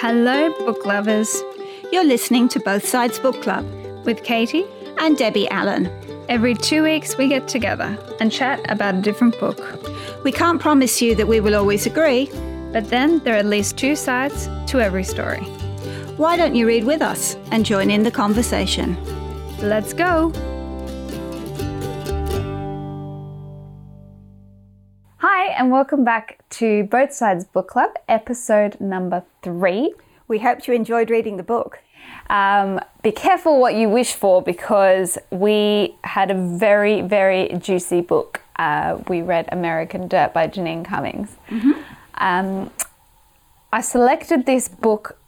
Hello, book lovers. You're listening to Both Sides Book Club with Katie and Debbie Allen. Every two weeks, we get together and chat about a different book. We can't promise you that we will always agree, but then there are at least two sides to every story. Why don't you read with us and join in the conversation? Let's go! And welcome back to Both Sides Book Club, episode number three. We hope you enjoyed reading the book. Um, be careful what you wish for because we had a very, very juicy book. Uh, we read American Dirt by Jeanine Cummins. Mm-hmm. Um, I selected this book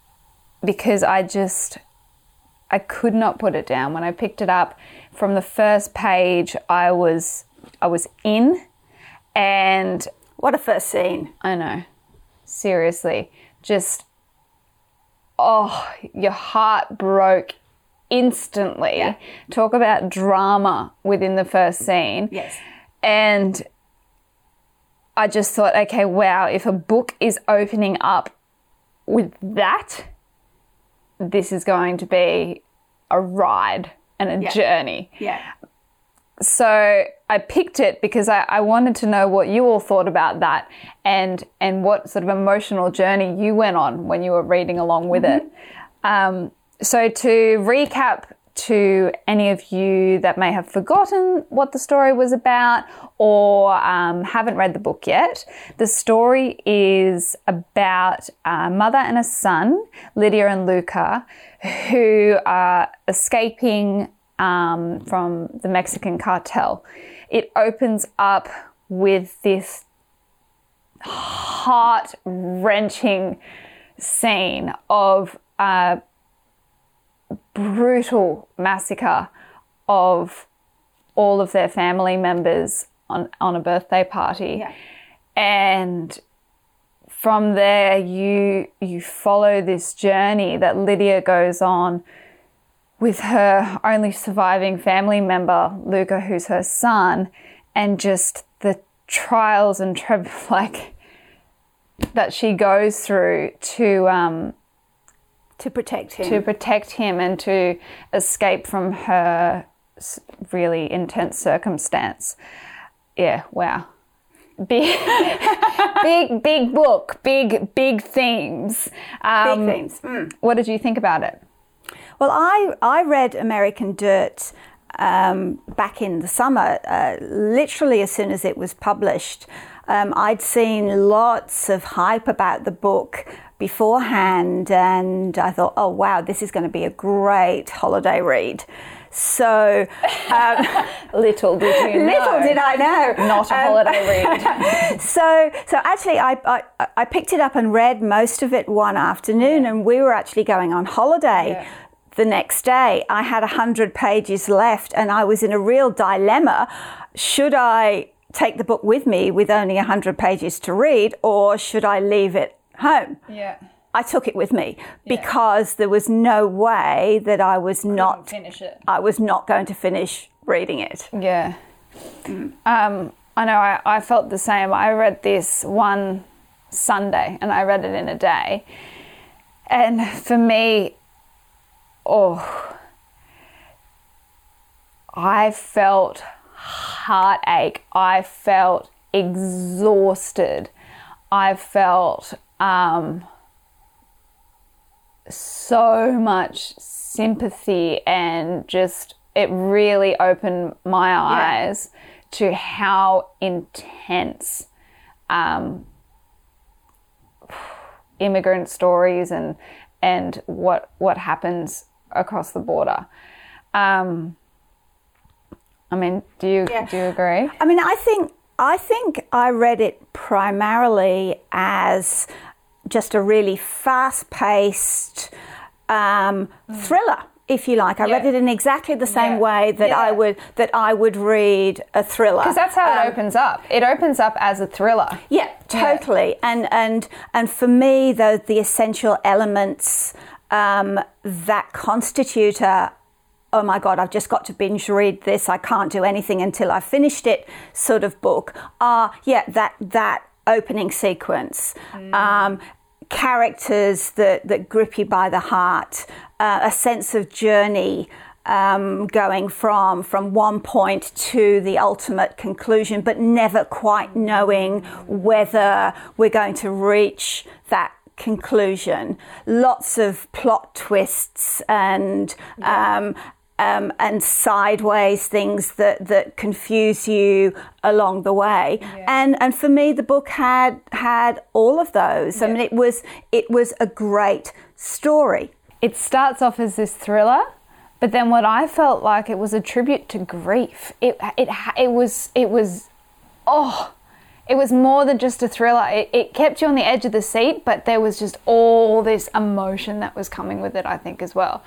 because I just I could not put it down. When I picked it up from the first page, I was I was in, and what a first scene! I know, seriously, just oh, your heart broke instantly. Yeah. Talk about drama within the first scene. Yes. And I just thought, okay, wow, if a book is opening up with that, this is going to be a ride and a Yeah. journey. Yeah. So I picked it because I, I wanted to know what you all thought about that and and what sort of emotional journey you went on when you were reading along with it. Um, so to recap to any of you that may have forgotten what the story was about or um, haven't read the book yet, the story is about a mother and a son, Lydia and Luca, who are escaping um, from the Mexican cartel. It opens up with this heart wrenching scene of a brutal massacre of all of their family members on, on a birthday party. Yeah. And from there you you follow this journey that Lydia goes on with her only surviving family member, Luca, who's her son, and just the trials and trib like that she goes through to um, To protect him. to protect him and to escape from her really intense circumstance. Yeah, wow. Big, big, big book, big, big themes. Um, Big themes. Mm. What did you think about it? Well, I, I read American Dirt um, back in the summer, uh, literally as soon as it was published. Um, I'd seen lots of hype about the book beforehand, and I thought, oh, wow, this is going to be a great holiday read. So, um, Little did you know. little did I know. Not a Um, holiday read. so so actually I, I I picked it up and read most of it one afternoon and we were actually going on holiday Yeah. The next day I had a hundred pages left and I was in a real dilemma should I take the book with me with only a hundred pages to read or should I leave it home Yeah. I took it with me because there was no way that I was not Finish it. I was not going to finish reading it Yeah. Um, I know I, I felt the same. I read this one Sunday and I read it in a day. And for me, oh, I felt heartache. I felt exhausted. I felt um, so much sympathy and just it really opened my eyes to how intense um, immigrant stories and and what what happens across the border. Um, I mean, do you Yeah. do you agree? I mean, I think I think I read it primarily as just a really fast-paced um, thriller, if you like. I read Mm. It in exactly the same Yeah. way that I would that I would read a thriller. Because that's how Um, it opens up. It opens up as a thriller. Yeah, totally. And and and for me, though, the essential elements um, that constitute a oh my god, I've just got to binge read this. I can't do anything until I've finished it. Sort of book are yeah that that opening sequence. Um, characters that, that grip you by the heart, uh, a sense of journey. Um, going from from one point to the ultimate conclusion, but never quite knowing whether we're going to reach that conclusion. Lots of plot twists and um, um, and sideways things that, that confuse you along the way. Yeah. And and for me, the book had had all of those. Yeah. I mean, it was it was a great story. It starts off as this thriller, but then what I felt like it was a tribute to grief. It it it was it was oh it was more than just a thriller. It, it, kept you on the edge of the seat, but there was just all this emotion that was coming with it, I think, as well.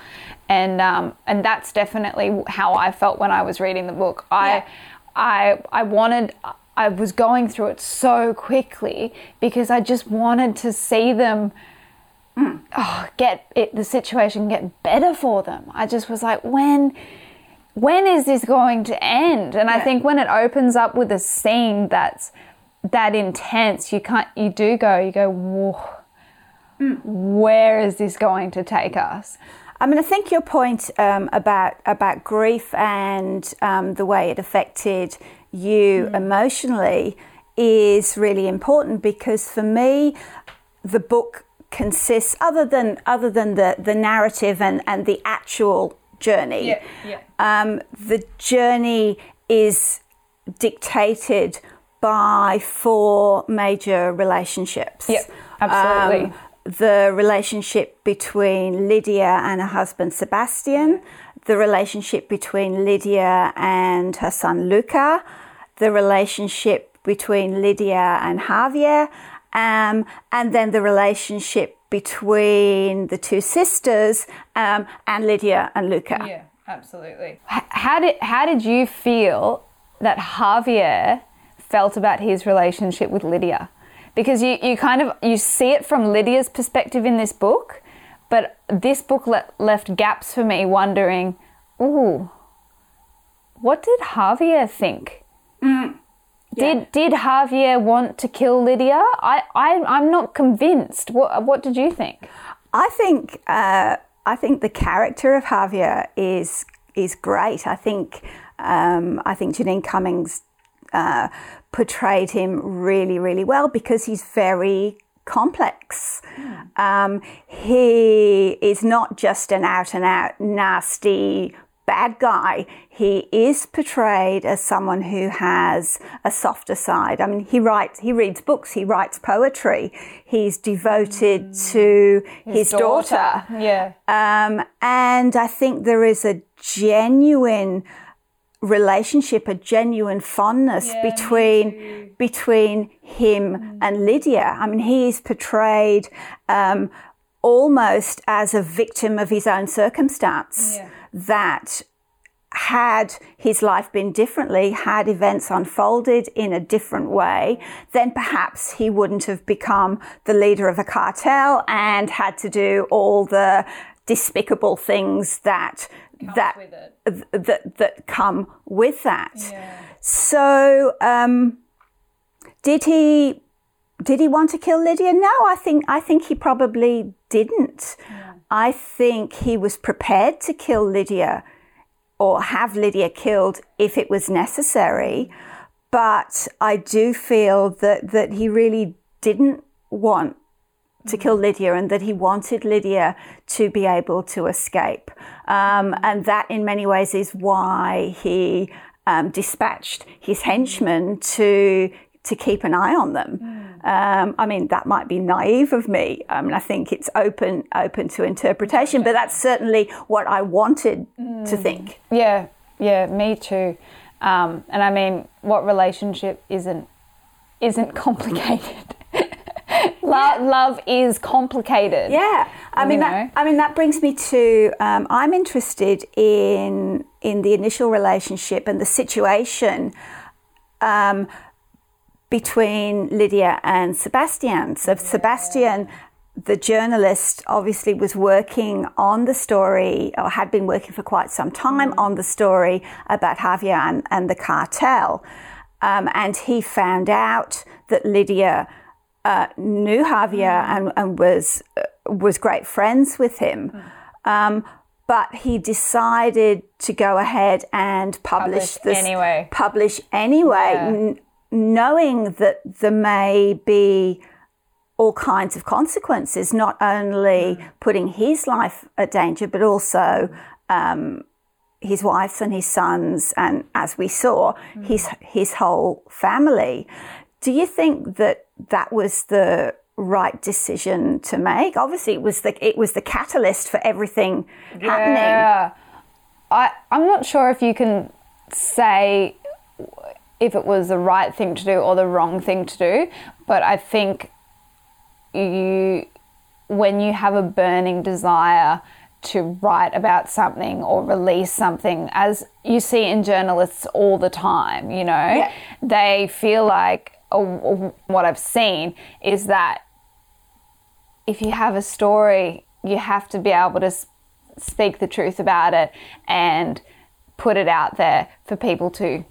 And um, and that's definitely how I felt when I was reading the book. I yeah. I I wanted. I was going through it so quickly because I just wanted to see them mm. oh, get it, the situation get better for them. I just was like, when when is this going to end? And yeah. I think when it opens up with a scene that's that intense, you can't. You do go. You go. Whoa. Where is this going to take us? I mean, I think your point um, about about grief and um, the way it affected you mm. emotionally is really important because for me, the book consists other than other than the the narrative and and the actual journey. Yeah, yeah. Um, the journey is dictated by four major relationships. Yep, absolutely. Um, the relationship between Lydia and her husband Sebastian, the relationship between Lydia and her son Luca, the relationship between Lydia and Javier, um, and then the relationship between the two sisters um, and Lydia and Luca. Yeah, absolutely. How did how did you feel that Javier felt about his relationship with Lydia. Because you, you kind of you see it from Lydia's perspective in this book, but this book le- left gaps for me wondering, ooh, what did Javier think? Mm. Yeah. Did did Javier want to kill Lydia? I, I I'm not convinced. What what did you think? I think uh, I think the character of Javier is is great. I think um, I think Jeanine Cummins uh, portrayed him really, really well because he's very complex. Mm. Um, he is not just an out and out nasty bad guy. He is portrayed as someone who has a softer side. I mean, he writes, he reads books, he writes poetry. He's devoted mm. to his, his daughter. daughter. Yeah. Um, and I think there is a genuine relationship, a genuine fondness yeah, between between him mm. and Lydia. I mean, he is portrayed um, almost as a victim of his own circumstance. Yeah. That had his life been differently, had events unfolded in a different way, then perhaps he wouldn't have become the leader of a cartel and had to do all the despicable things that that that that come with that. Yeah. So, um, did he did he want to kill Lydia? No, I think I think he probably didn't. Yeah. I think he was prepared to kill Lydia or have Lydia killed if it was necessary. But I do feel that that he really didn't want to kill Lydia and that he wanted Lydia to be able to escape. Um, and that, in many ways, is why he um, dispatched his henchmen to to keep an eye on them. Um, I mean, that might be naive of me. I mean, I think it's open open to interpretation, but that's certainly what I wanted mm. to think. Yeah, yeah, me too. Um, and I mean, what relationship isn't isn't complicated? Love, yeah. love is complicated. Yeah, I mean that. I mean that brings me to. Um, I'm interested in in the initial relationship and the situation. Um, between Lydia and Sebastian. So yeah. Sebastian, the journalist, obviously was working on the story, or had been working for quite some time mm. on the story about Javier and, and the cartel. Um, and he found out that Lydia uh, knew Javier and, and was uh, was great friends with him. Um, but he decided to go ahead and publish, Publish this anyway. publish anyway, Yeah. n- knowing that there may be all kinds of consequences, not only putting his life at danger, but also um, his wife's and his son's, and as we saw, his his whole family. Do you think that that was the right decision to make? Obviously, it was the it was the catalyst for everything happening. Yeah. I, I'm not sure if you can say if it was the right thing to do or the wrong thing to do, but I think you, when you have a burning desire to write about something or release something, as you see in journalists all the time, you know, they feel like, what I've seen is that if you have a story, you have to be able to speak the truth about it and put it out there for people to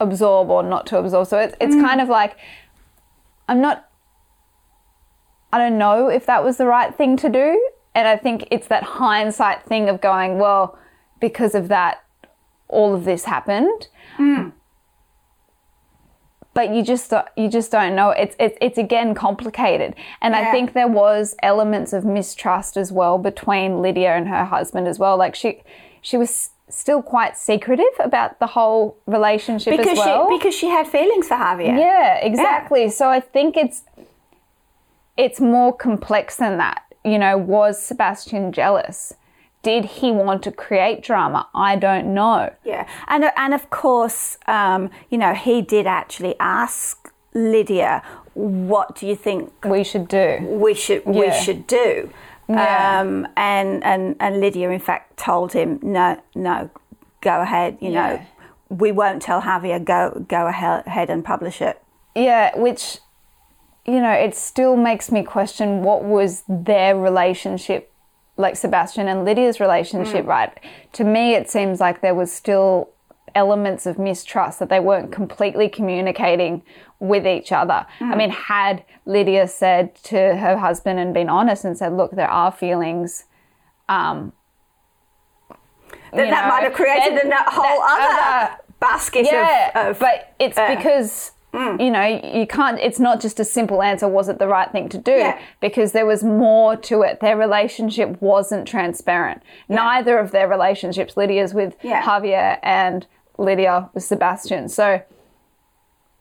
absorb or not to absorb. So it's, it's kind of like, I'm not, I don't know if that was the right thing to do. And I think it's that hindsight thing of going, well, because of that, all of this happened. Mm. But you just don't- you just don't know. It's it's it's again complicated, and I think there was elements of mistrust as well between Lydia and her husband as well. Like she she was still quite secretive about the whole relationship Because as well. she because she had feelings for Javier. Yeah, exactly. So I think it's it's more complex than that. You know, was Sebastian jealous? Did he want to create drama? I don't know. Yeah, and and of course, um, you know, he did actually ask Lydia, "What do you think We should do. we should we should do?" Yeah. Um, and and and Lydia, in fact, told him, "No, no, go ahead. You know, we won't tell Javier. Go go ahead and publish it." Yeah, which you know, it still makes me question what was their relationship like Sebastian and Lydia's relationship, right? To me it seems like there was still elements of mistrust that they weren't completely communicating with each other. I mean, had Lydia said to her husband and been honest and said, "Look, there are feelings um Then that know, might have created then a whole that other basket yeah, of, of but it's uh, because Mm. you know you can't. It's not just a simple answer. Was it the right thing to do? Yeah. Because there was more to it. Their relationship wasn't transparent. Neither of their relationships, Lydia's with Yeah. Javier and Lydia with Sebastian. So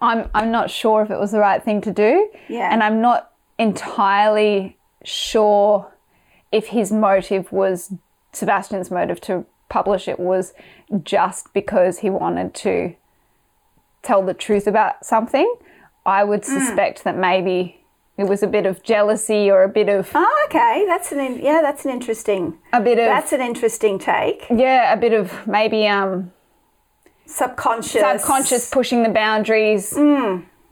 I'm I'm not sure if it was the right thing to do. Yeah. And I'm not entirely sure if his motive was Sebastian's motive to publish it was just because he wanted to tell the truth about something. I would suspect that maybe it was a bit of jealousy or a bit of Oh, okay, that's an in, yeah, that's an interesting. a bit of That's an interesting take. yeah, a bit of maybe um Subconscious. subconscious pushing the boundaries.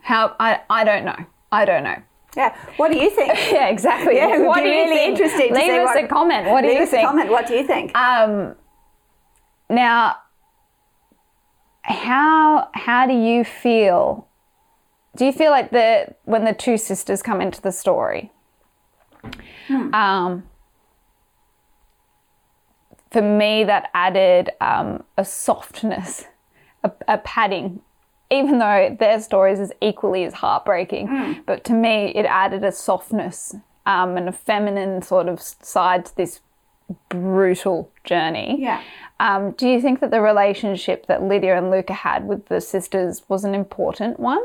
How I I don't know. I don't know. Yeah. What do you think? Yeah, exactly. Yeah, what do you really think? interesting Leave us what- a comment. What do you us a think? comment. What do you think? Um, now, how how do you feel? Do you feel like the when the two sisters come into the story? Um, for me, that added um, a softness, a, a padding. Even though their stories is equally as heartbreaking, but to me, it added a softness um, and a feminine sort of side to this brutal journey. Yeah. Um, do you think that the relationship that Lydia and Luca had with the sisters was an important one?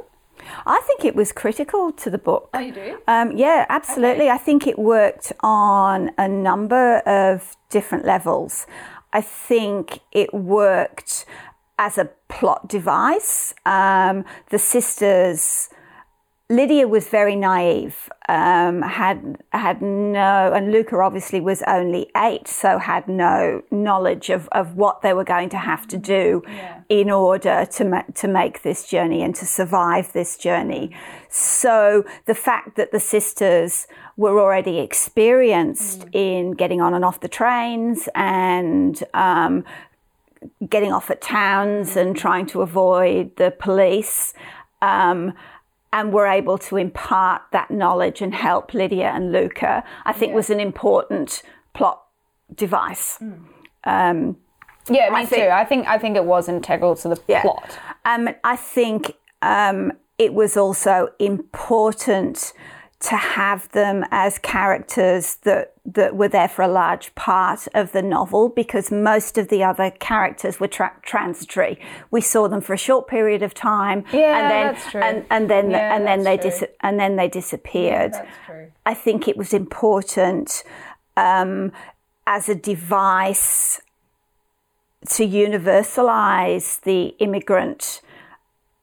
I think it was critical to the book. Oh, you do? Um, yeah, absolutely. I think it worked on a number of different levels. I think it worked as a plot device. Um, the sisters, Lydia was very naive, um, had had no, and Luca obviously was only eight, so had no knowledge of, of what they were going to have to do in order to ma- to make this journey and to survive this journey. So the fact that the sisters were already experienced in getting on and off the trains and um, getting off at towns and trying to avoid the police. Um, and were able to impart that knowledge and help Lydia and Luca, I think was an important plot device. Um, Yeah, me I think- too. I think I think it was integral to the Yeah. plot. Um, I think um, it was also important to have them as characters that that were there for a large part of the novel because most of the other characters were tra- transitory. We saw them for a short period of time, Yeah, and then that's true. and and then Yeah, and then they dis- and then they disappeared. That's true. I think it was important um, as a device to universalize the immigrant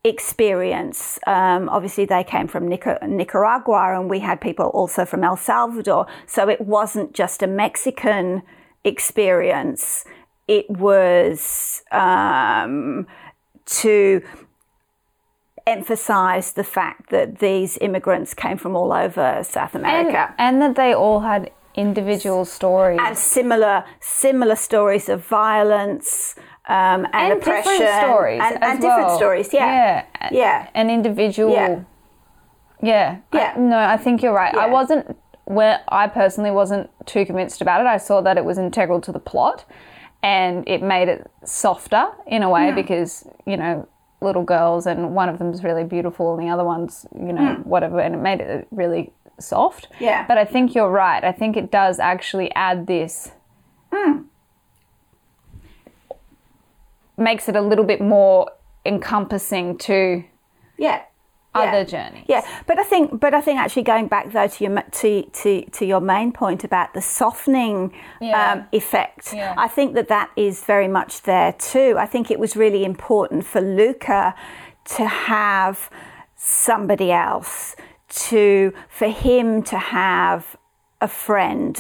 experience. Um, obviously, they came from Nica- Nicaragua, and we had people also from El Salvador. So it wasn't just a Mexican experience, it was um, to emphasize the fact that these immigrants came from all over South And, America. and that they all had individual stories. and similar similar stories of violence um, and, and oppression different stories and, and different stories yeah. Yeah Yeah. an individual. Yeah. yeah. Yeah. I- no i think you're right. I wasn't where i personally wasn't too convinced about it. I saw that it was integral to the plot and it made it softer in a way because you know little girls and one of them's really beautiful and the other one's you know whatever and it made it really soft. Yeah. but i think you're right. I think it does actually add this makes it a little bit more encompassing to yeah other yeah. journeys. Yeah, but I think, but I think actually going back though to your to to, to your main point about the softening Yeah. um, effect, Yeah. I think that that is very much there too. I think it was really important for Luca to have somebody else to for him to have a friend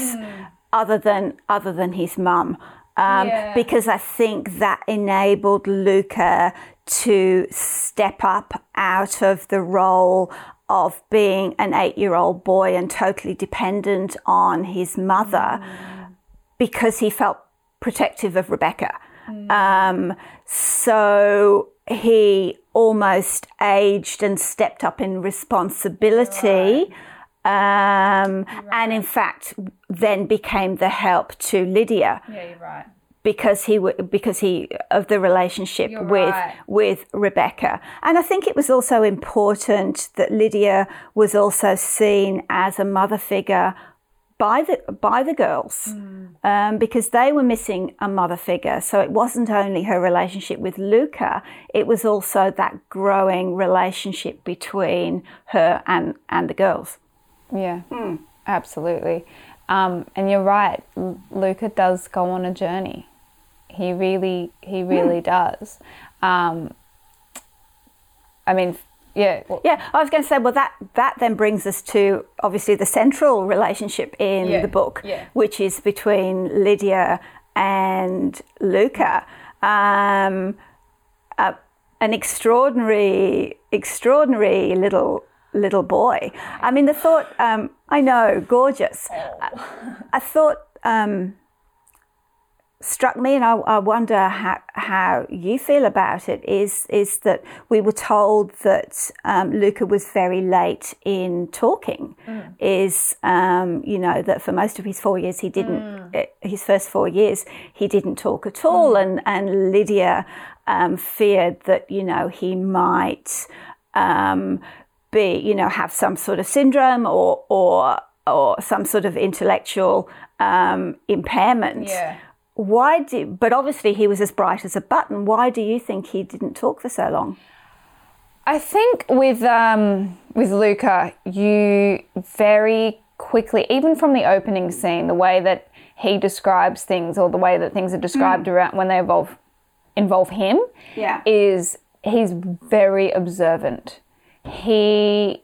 other than other than his mum. Um, Yeah. Because I think that enabled Luca to step up out of the role of being an eight year old boy and totally dependent on his mother because he felt protective of Rebecca. Um, so he almost aged and stepped up in responsibility. Um, And in fact, then became the help to Lydia Yeah, you're right. because he because he of the relationship You're with right. with Rebecca. And I think it was also important that Lydia was also seen as a mother figure by the by the girls um, because they were missing a mother figure. So it wasn't only her relationship with Luca; it was also that growing relationship between her and and the girls. Yeah, absolutely. Um, and you're right. Luca does go on a journey. He really, he really does. Um, I mean, yeah. Yeah, I was going to say, well, that that then brings us to obviously the central relationship in Yeah, the book, yeah. which is between Lydia and Luca. Um, uh, an extraordinary, extraordinary little little boy. I mean, the thought. Um, I know, gorgeous. I, I thought. Um, struck me, and I, I wonder how, how you feel about it, is, is that we were told that um, Luca was very late in talking. Is, um, you know, that for most of his four years, he didn't, eh, his first four years, he didn't talk at all. And, and Lydia um, feared that, you know, he might um, be, you know, have some sort of syndrome or, or, or some sort of intellectual um, impairment. Yeah. Why do? But obviously, he was as bright as a button. Why do you think he didn't talk for so long? I think with um, with Luca, you very quickly, even from the opening scene, the way that he describes things or the way that things are described around when they involve involve him, Yeah. is he's very observant. He,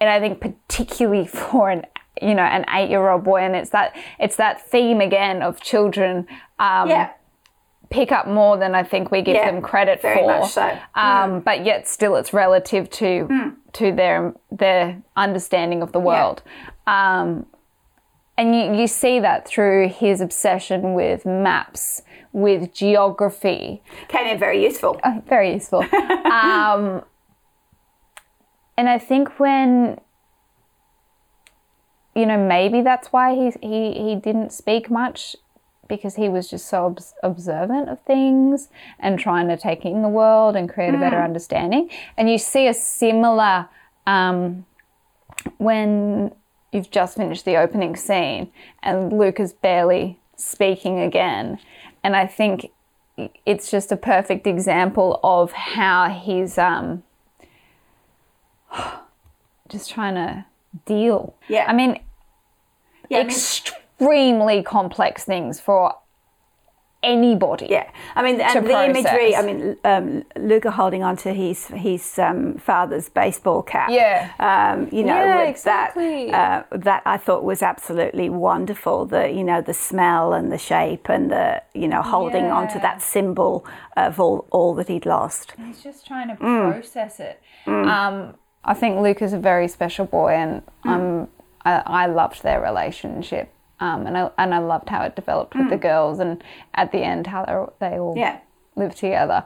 and I think particularly for an you know an eight year old boy, and it's that it's that theme again of children. Um, pick up more than I think we give Yeah, them credit very for. much so. Um, But yet, still, it's relative to to their their understanding of the world. Um, and you, you see that through his obsession with maps, with geography. Came in very useful. Uh, very useful. um, and I think when you know maybe that's why he he he didn't speak much because he was just so obs- observant of things and trying to take in the world and create a better understanding. And you see a similar um, when you've just finished the opening scene and Luke is barely speaking again. And I think it's just a perfect example of how he's um, just trying to deal. Yeah. I mean, Yeah, I mean- extremely complex things for anybody. Yeah, I mean, and the imagery. I mean, um, Luca holding onto his his um, father's baseball cap. Yeah. um, you know, Yeah, exactly. that uh, that I thought was absolutely wonderful. The you know the smell and the shape and the you know holding onto Yeah. that symbol of all all that he'd lost. He's just trying to Mm. process it. Um, I think Luke is a very special boy, and Mm. um, I, I loved their relationship. Um, and I and I loved how it developed with the girls, and at the end how they they all Mm. Yeah. live together.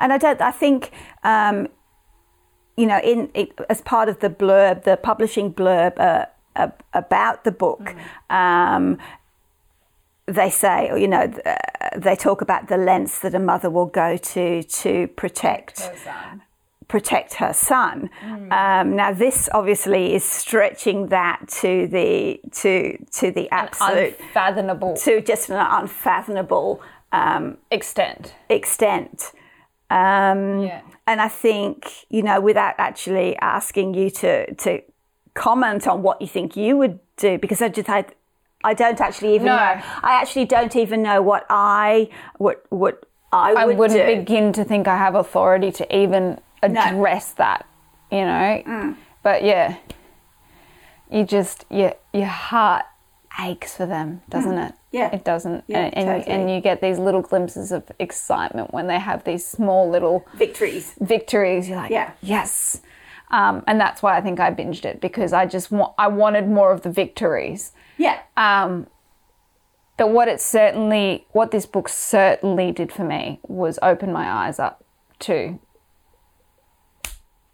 and I don't. I think, um, you know, in it, as part of the blurb, the publishing blurb uh, uh, about the book, um, they say, you know, uh, they talk about the lengths that a mother will go to to protect protect her son. Um, now, this obviously is stretching that to the to to the absolute Unfathomable to just an unfathomable um, extent. extent. Um, Yeah. And I think, you know, without actually asking you to, to comment on what you think you would do, because I just, I, I don't actually even No. know. I actually don't even know what I, what, what I would I wouldn't do. begin to think I have authority to even address that, you know. Mm. But yeah, you just your your heart aches for them, doesn't it? Mm. Yeah. it doesn't. Yeah, and, and, totally. and you get these little glimpses of excitement when they have these small little Victories. victories. You're like, Yeah. yes. Um, and that's why I think I binged it because I just want I wanted more of the victories. Yeah. Um, but what it certainly, what this book certainly did for me was open my eyes up to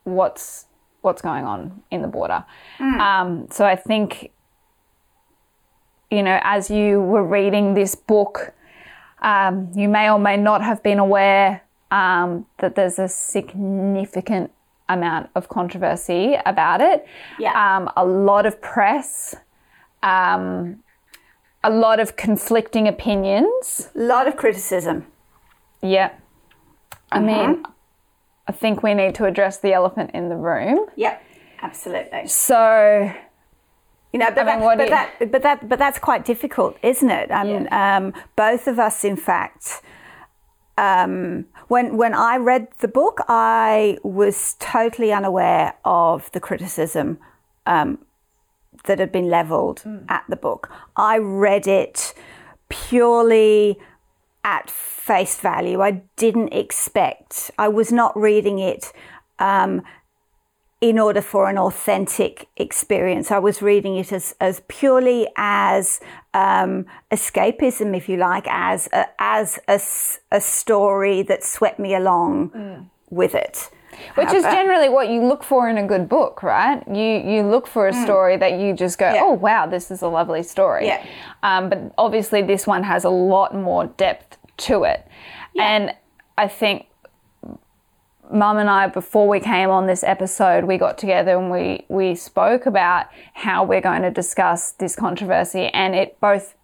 what's what's going on in the border. Um, so I think, you know, as you were reading this book, um, you may or may not have been aware um, that there's a significant amount of controversy about it. Yeah. Um, a lot of press. Um, a lot of conflicting opinions. A lot of criticism. Yeah. I mean, I think we need to address the elephant in the room. Yeah. Absolutely. So, You know, but, I mean, that, but you- that, but that, but that's quite difficult, isn't it? I mean, um, both of us, in fact, um, when when I read the book, I was totally unaware of the criticism um, that had been levelled at the book. I read it purely at face value. I didn't expect. I was not reading it. Um, in order for an authentic experience. I was reading it as, as purely as um, escapism, if you like, as a, as a, a story that swept me along with it. Which is generally what you look for in a good book, right? You you look for a story that you just go, Yeah. oh wow, this is a lovely story. Yeah. Um, but obviously, this one has a lot more depth to it, and I think Mum and I, before we came on this episode, we got together and we we spoke about how we're going to discuss this controversy, and it both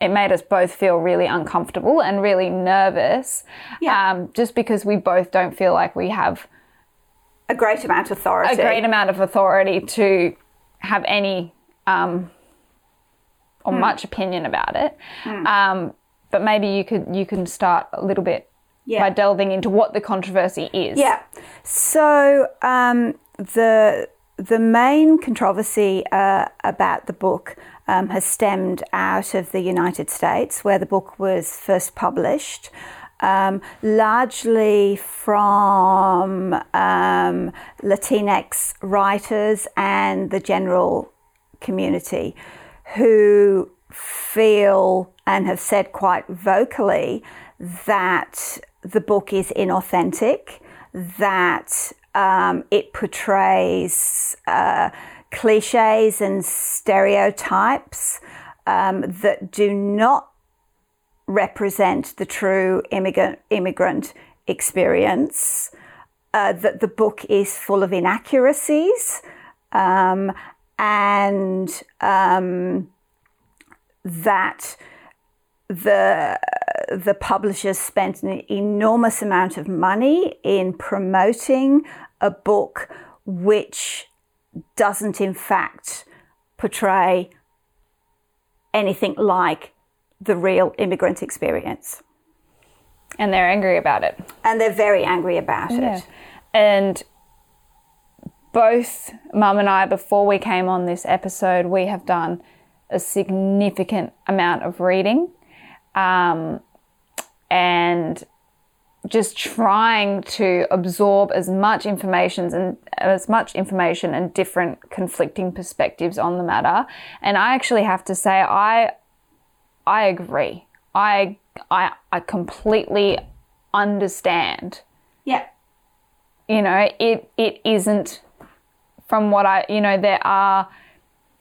it made us both feel really uncomfortable and really nervous, Yeah. um, just because we both don't feel like we have A great amount of authority. a great amount of authority to have any um, or Hmm. much opinion about it. Um, but maybe you could you can start a little bit Yeah. by delving into what the controversy is. Yeah. So um, the the main controversy uh, about the book um, has stemmed out of the United States, where the book was first published. Um, largely from um, Latinx writers and the general community who feel and have said quite vocally that the book is inauthentic, that um, it portrays uh, cliches and stereotypes um, that do not represent the true immigrant, immigrant experience. Uh, that the book is full of inaccuracies um, and um, that the the publishers spent an enormous amount of money in promoting a book which doesn't in fact portray anything like the real immigrant experience. And they're angry about it. And they're very angry about Yeah. it. And both Mum and I, before we came on this episode, we have done a significant amount of reading um, and just trying to absorb as much information and as much information and different conflicting perspectives on the matter. And I actually have to say, I I agree. I I I completely understand Yeah. you know it it isn't from what i you know there are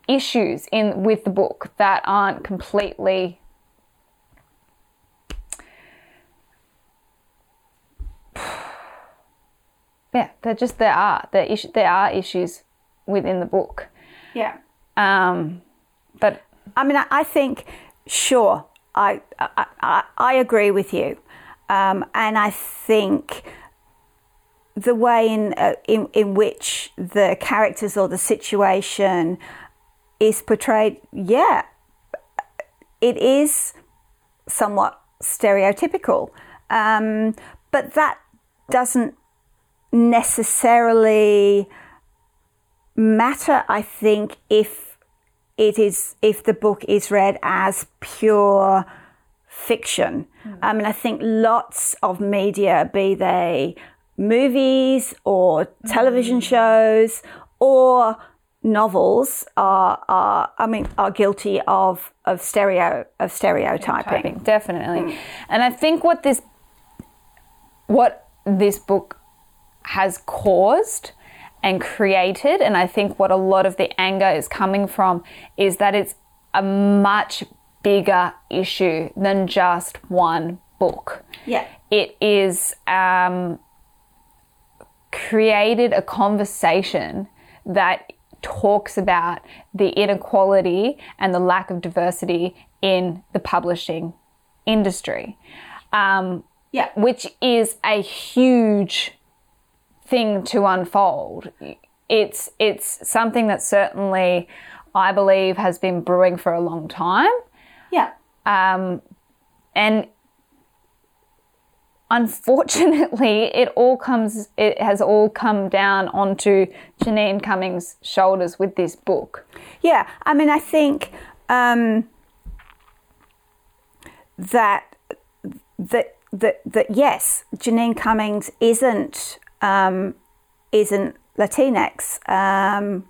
issues in with the book that aren't completely yeah they're just there are there, is, there are issues within the book Yeah. um but I mean, I, I think, sure, I, I, I, I agree with you. Um, and I think the way in, uh, in, in which the characters or the situation is portrayed, yeah, it is somewhat stereotypical. Um, but that doesn't necessarily matter, I think, if it is if the book is read as pure fiction. Hmm. I mean, I think lots of media, be they movies or television hmm. shows or novels, are, are I mean, are guilty of of stereo of stereotyping. typing definitely hmm. and i think what this what this book has caused and created and i think what a lot of the anger is coming from is that it's a much bigger issue than just one book Yeah. it is um, created a conversation that talks about the inequality and the lack of diversity in the publishing industry, um, Yeah. which is a huge thing to unfold. It's it's something that certainly I believe has been brewing for a long time. Yeah. Um, and unfortunately, it all comes, it has all come down onto Jeanine Cummins' shoulders with this book. Yeah, I mean, I think um, that that that that yes, Jeanine Cummins isn't um, isn't Latinx, um,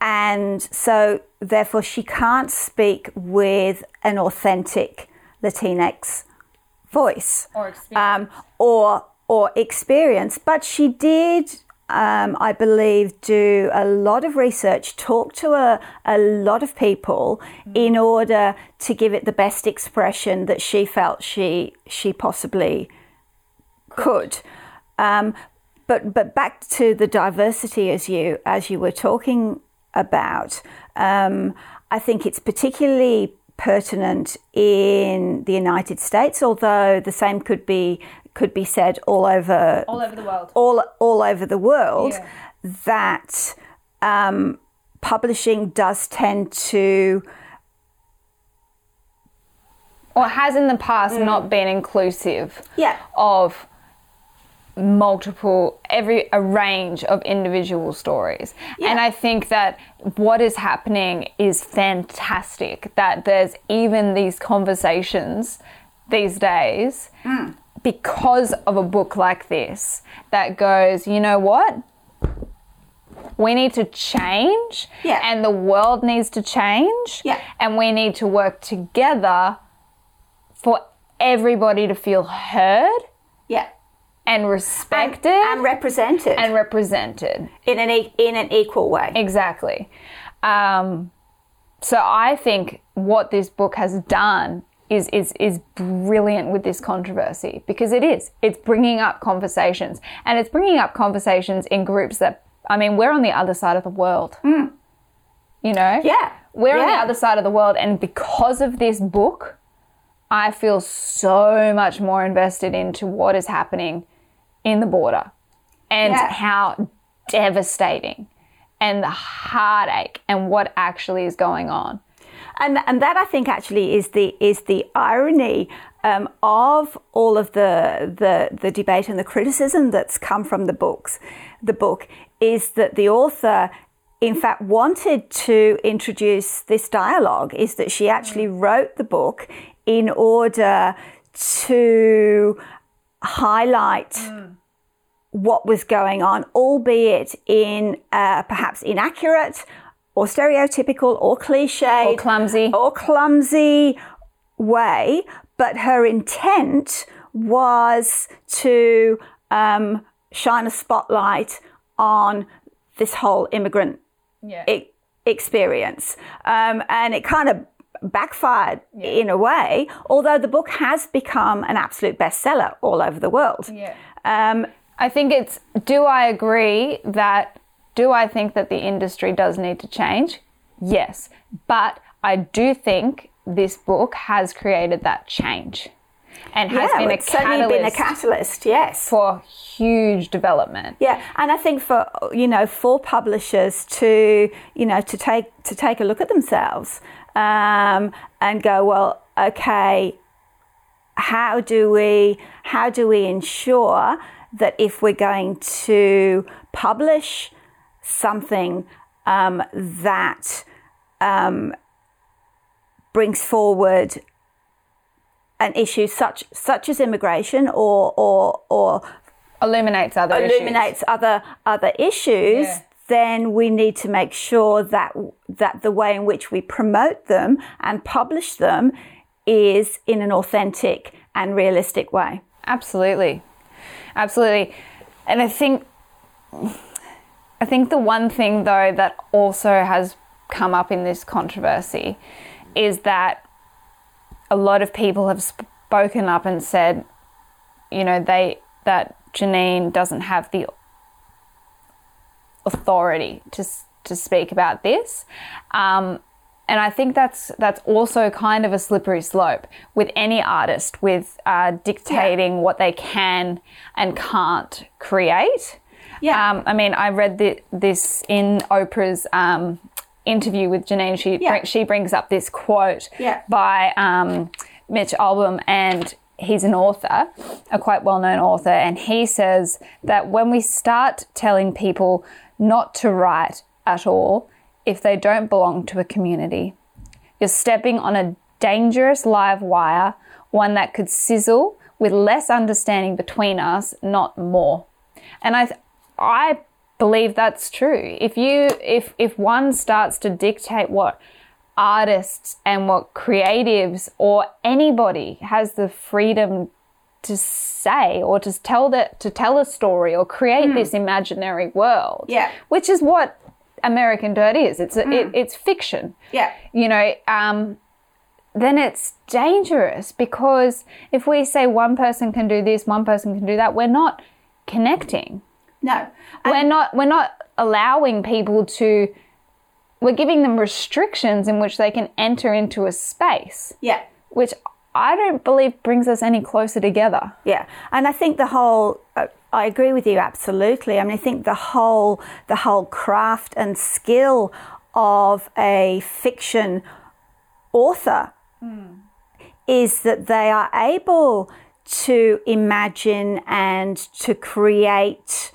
and so therefore she can't speak with an authentic Latinx voice Or um, or or experience. But she did, um, I believe, do a lot of research, talk to a, a lot of people in order to give it the best expression that she felt she she possibly could. Um, but but back to the diversity as you as you were talking about, um, I think it's particularly pertinent in the United States, although the same could be could be said all over all over the world. all all over the world Yeah. that um, publishing does tend to Or has in the past not been inclusive yeah of multiple every a range of individual stories and i think that what is happening is fantastic that there's even these conversations these days mm. because of a book like this that goes you know what we need to change Yeah. and the world needs to change Yeah. and we need to work together for everybody to feel heard yeah and respected and represented and represented in an e- in an equal way. Exactly. Um, so I think what this book has done is is is brilliant with this controversy because it is. It's bringing up conversations, and it's bringing up conversations in groups that I mean, we're on the other side of the world. You know, Yeah. we're on the other side of the world, and because of this book, I feel so much more invested into what is happening in the border and Yeah. how devastating and the heartache and what actually is going on. and and that I think actually is the is the irony um, of all of the, the the debate and the criticism that's come from the books. The book is that the author, in fact, wanted to introduce this dialogue. Is that she actually wrote the book in order to highlight what was going on, albeit in uh, perhaps inaccurate or stereotypical or cliche Or clumsy. or clumsy way. But her intent was to um, shine a spotlight on this whole immigrant Yeah. e- experience. Um, and it kind of backfired in a way, although the book has become an absolute bestseller all over the world. Yeah. Um, I think it's do I agree that do I think that the industry does need to change? Yes. But I do think this book has created that change and has yeah, been a it's certainly been a catalyst catalyst, yes. for huge development. Yeah, and I think for you know for publishers to you know to take to take a look at themselves um, and go well, okay, how do we how do we ensure that if we're going to publish something um, that um, brings forward an issue such such as immigration or or or Illuminates other issues. illuminates other other issues, Yeah. Then we need to make sure that that the way in which we promote them and publish them is in an authentic and realistic way. Absolutely. Absolutely. And I think I think the one thing though that also has come up in this controversy is that a lot of people have spoken up and said, you know, they that Jeanine doesn't have the authority to to speak about this. Um, and I think that's that's also kind of a slippery slope with any artist with uh, dictating what they can and can't create. Yeah. Um, I mean, I read thi- this in Oprah's um, interview with Jeanine. She Yeah. she brings up this quote Yeah. by um, Mitch Albom, and he's an author, a quite well known author, and he says that when we start telling people not to write at all if they don't belong to a community, you're stepping on a dangerous live wire, one that could sizzle with less understanding between us, not more. And I, I believe that's true. If you, if if one starts to dictate what artists and what creatives or anybody has the freedom to say or to tell that to tell a story or create this imaginary world, Yeah. which is what American Dirt is. It's a, it, it's fiction Yeah. you know, um, then it's dangerous because if we say one person can do this, one person can do that, we're not connecting. No. we're not. We're not allowing people to. We're giving them restrictions in which they can enter into a space, Yeah. which I don't believe brings us any closer together. Yeah, and I think the whole. Uh, I agree with you absolutely. I mean, I think the whole the whole craft and skill of a fiction author is that they are able to imagine and to create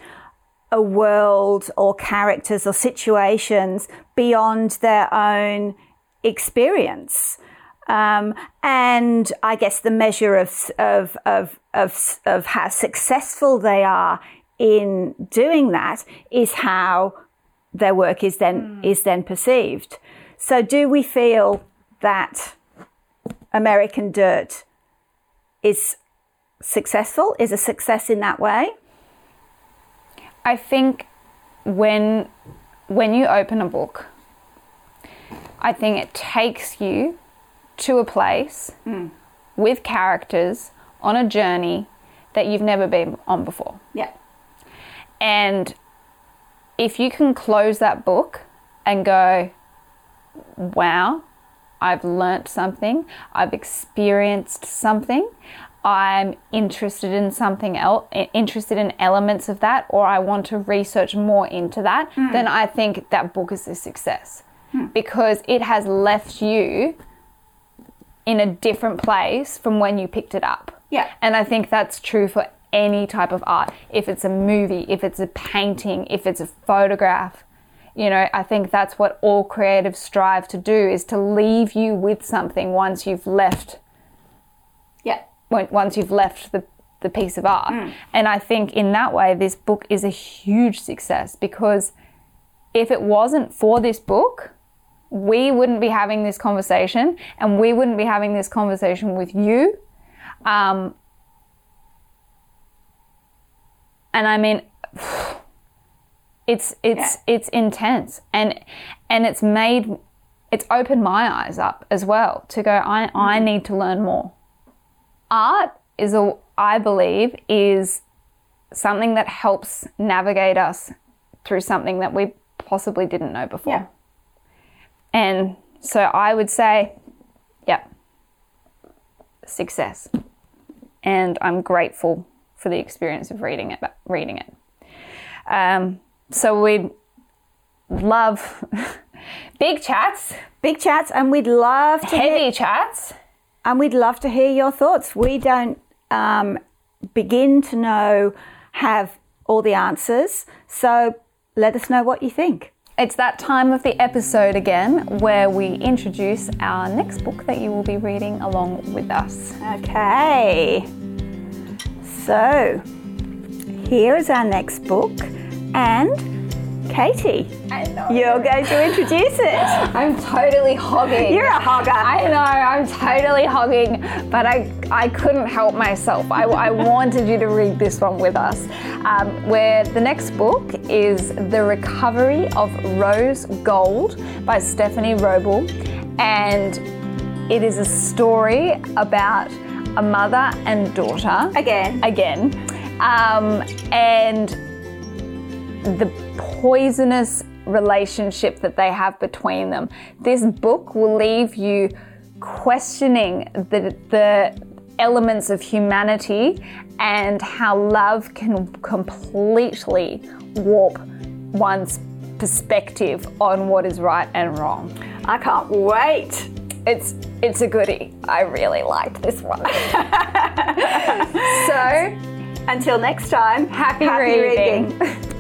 a world or characters or situations beyond their own experience. Um, and I guess the measure of, of, of, of, of how successful they are in doing that is how their work is then, is then perceived. So do we feel that American Dirt is successful? Is a success in that way? I think when when you open a book, I think it takes you to a place mm. with characters on a journey that you've never been on before. Yeah. And if you can close that book and go, wow, I've learnt something, I've experienced something, I'm interested in something else, interested in elements of that, or I want to research more into that, mm. then I think that book is a success hmm. because it has left you in a different place from when you picked it up. Yeah. And I think that's true for any type of art. If it's a movie, if it's a painting, if it's a photograph, you know, I think that's what all creatives strive to do is to leave you with something once you've left Yeah. once you've left the the piece of art. Mm. And I think in that way this book is a huge success because if it wasn't for this book, we wouldn't be having this conversation and we wouldn't be having this conversation with you. Um, and I mean, it's it's it's intense and and it's made it's opened my eyes up as well to go I, I need to learn more art is a i believe is something that helps navigate us through something that we possibly didn't know before Yeah. And so i would say yeah success and i'm grateful for the experience of reading it reading it um, so we'd love big chats Big chats, and we'd love to hear, heavy chats and we'd love to hear your thoughts. We don't um, begin to know have all the answers, so let us know what you think. It's that time of the episode again where we introduce our next book that you will be reading along with us. Okay, so here is our next book, and Katie, I know. you're going to introduce it. I'm totally hogging. You're a hogger. I know, I'm totally hogging, but I, I couldn't help myself. I, I wanted you to read this one with us. Um, where the next book is The Recovery of Rose Gold by Stephanie Wrobel. And it is a story about a mother and daughter. Again. Again. Um, and the poisonous relationship that they have between them. This book will leave you questioning the, the elements of humanity and how love can completely warp one's perspective on what is right and wrong. I can't wait. It's it's a goodie. I really liked this one. so Until next time, happy, reading.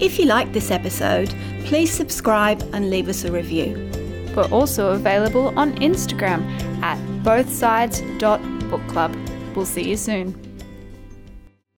If you liked this episode, please subscribe and leave us a review. We're also available on Instagram at bothsides.bookclub. We'll see you soon.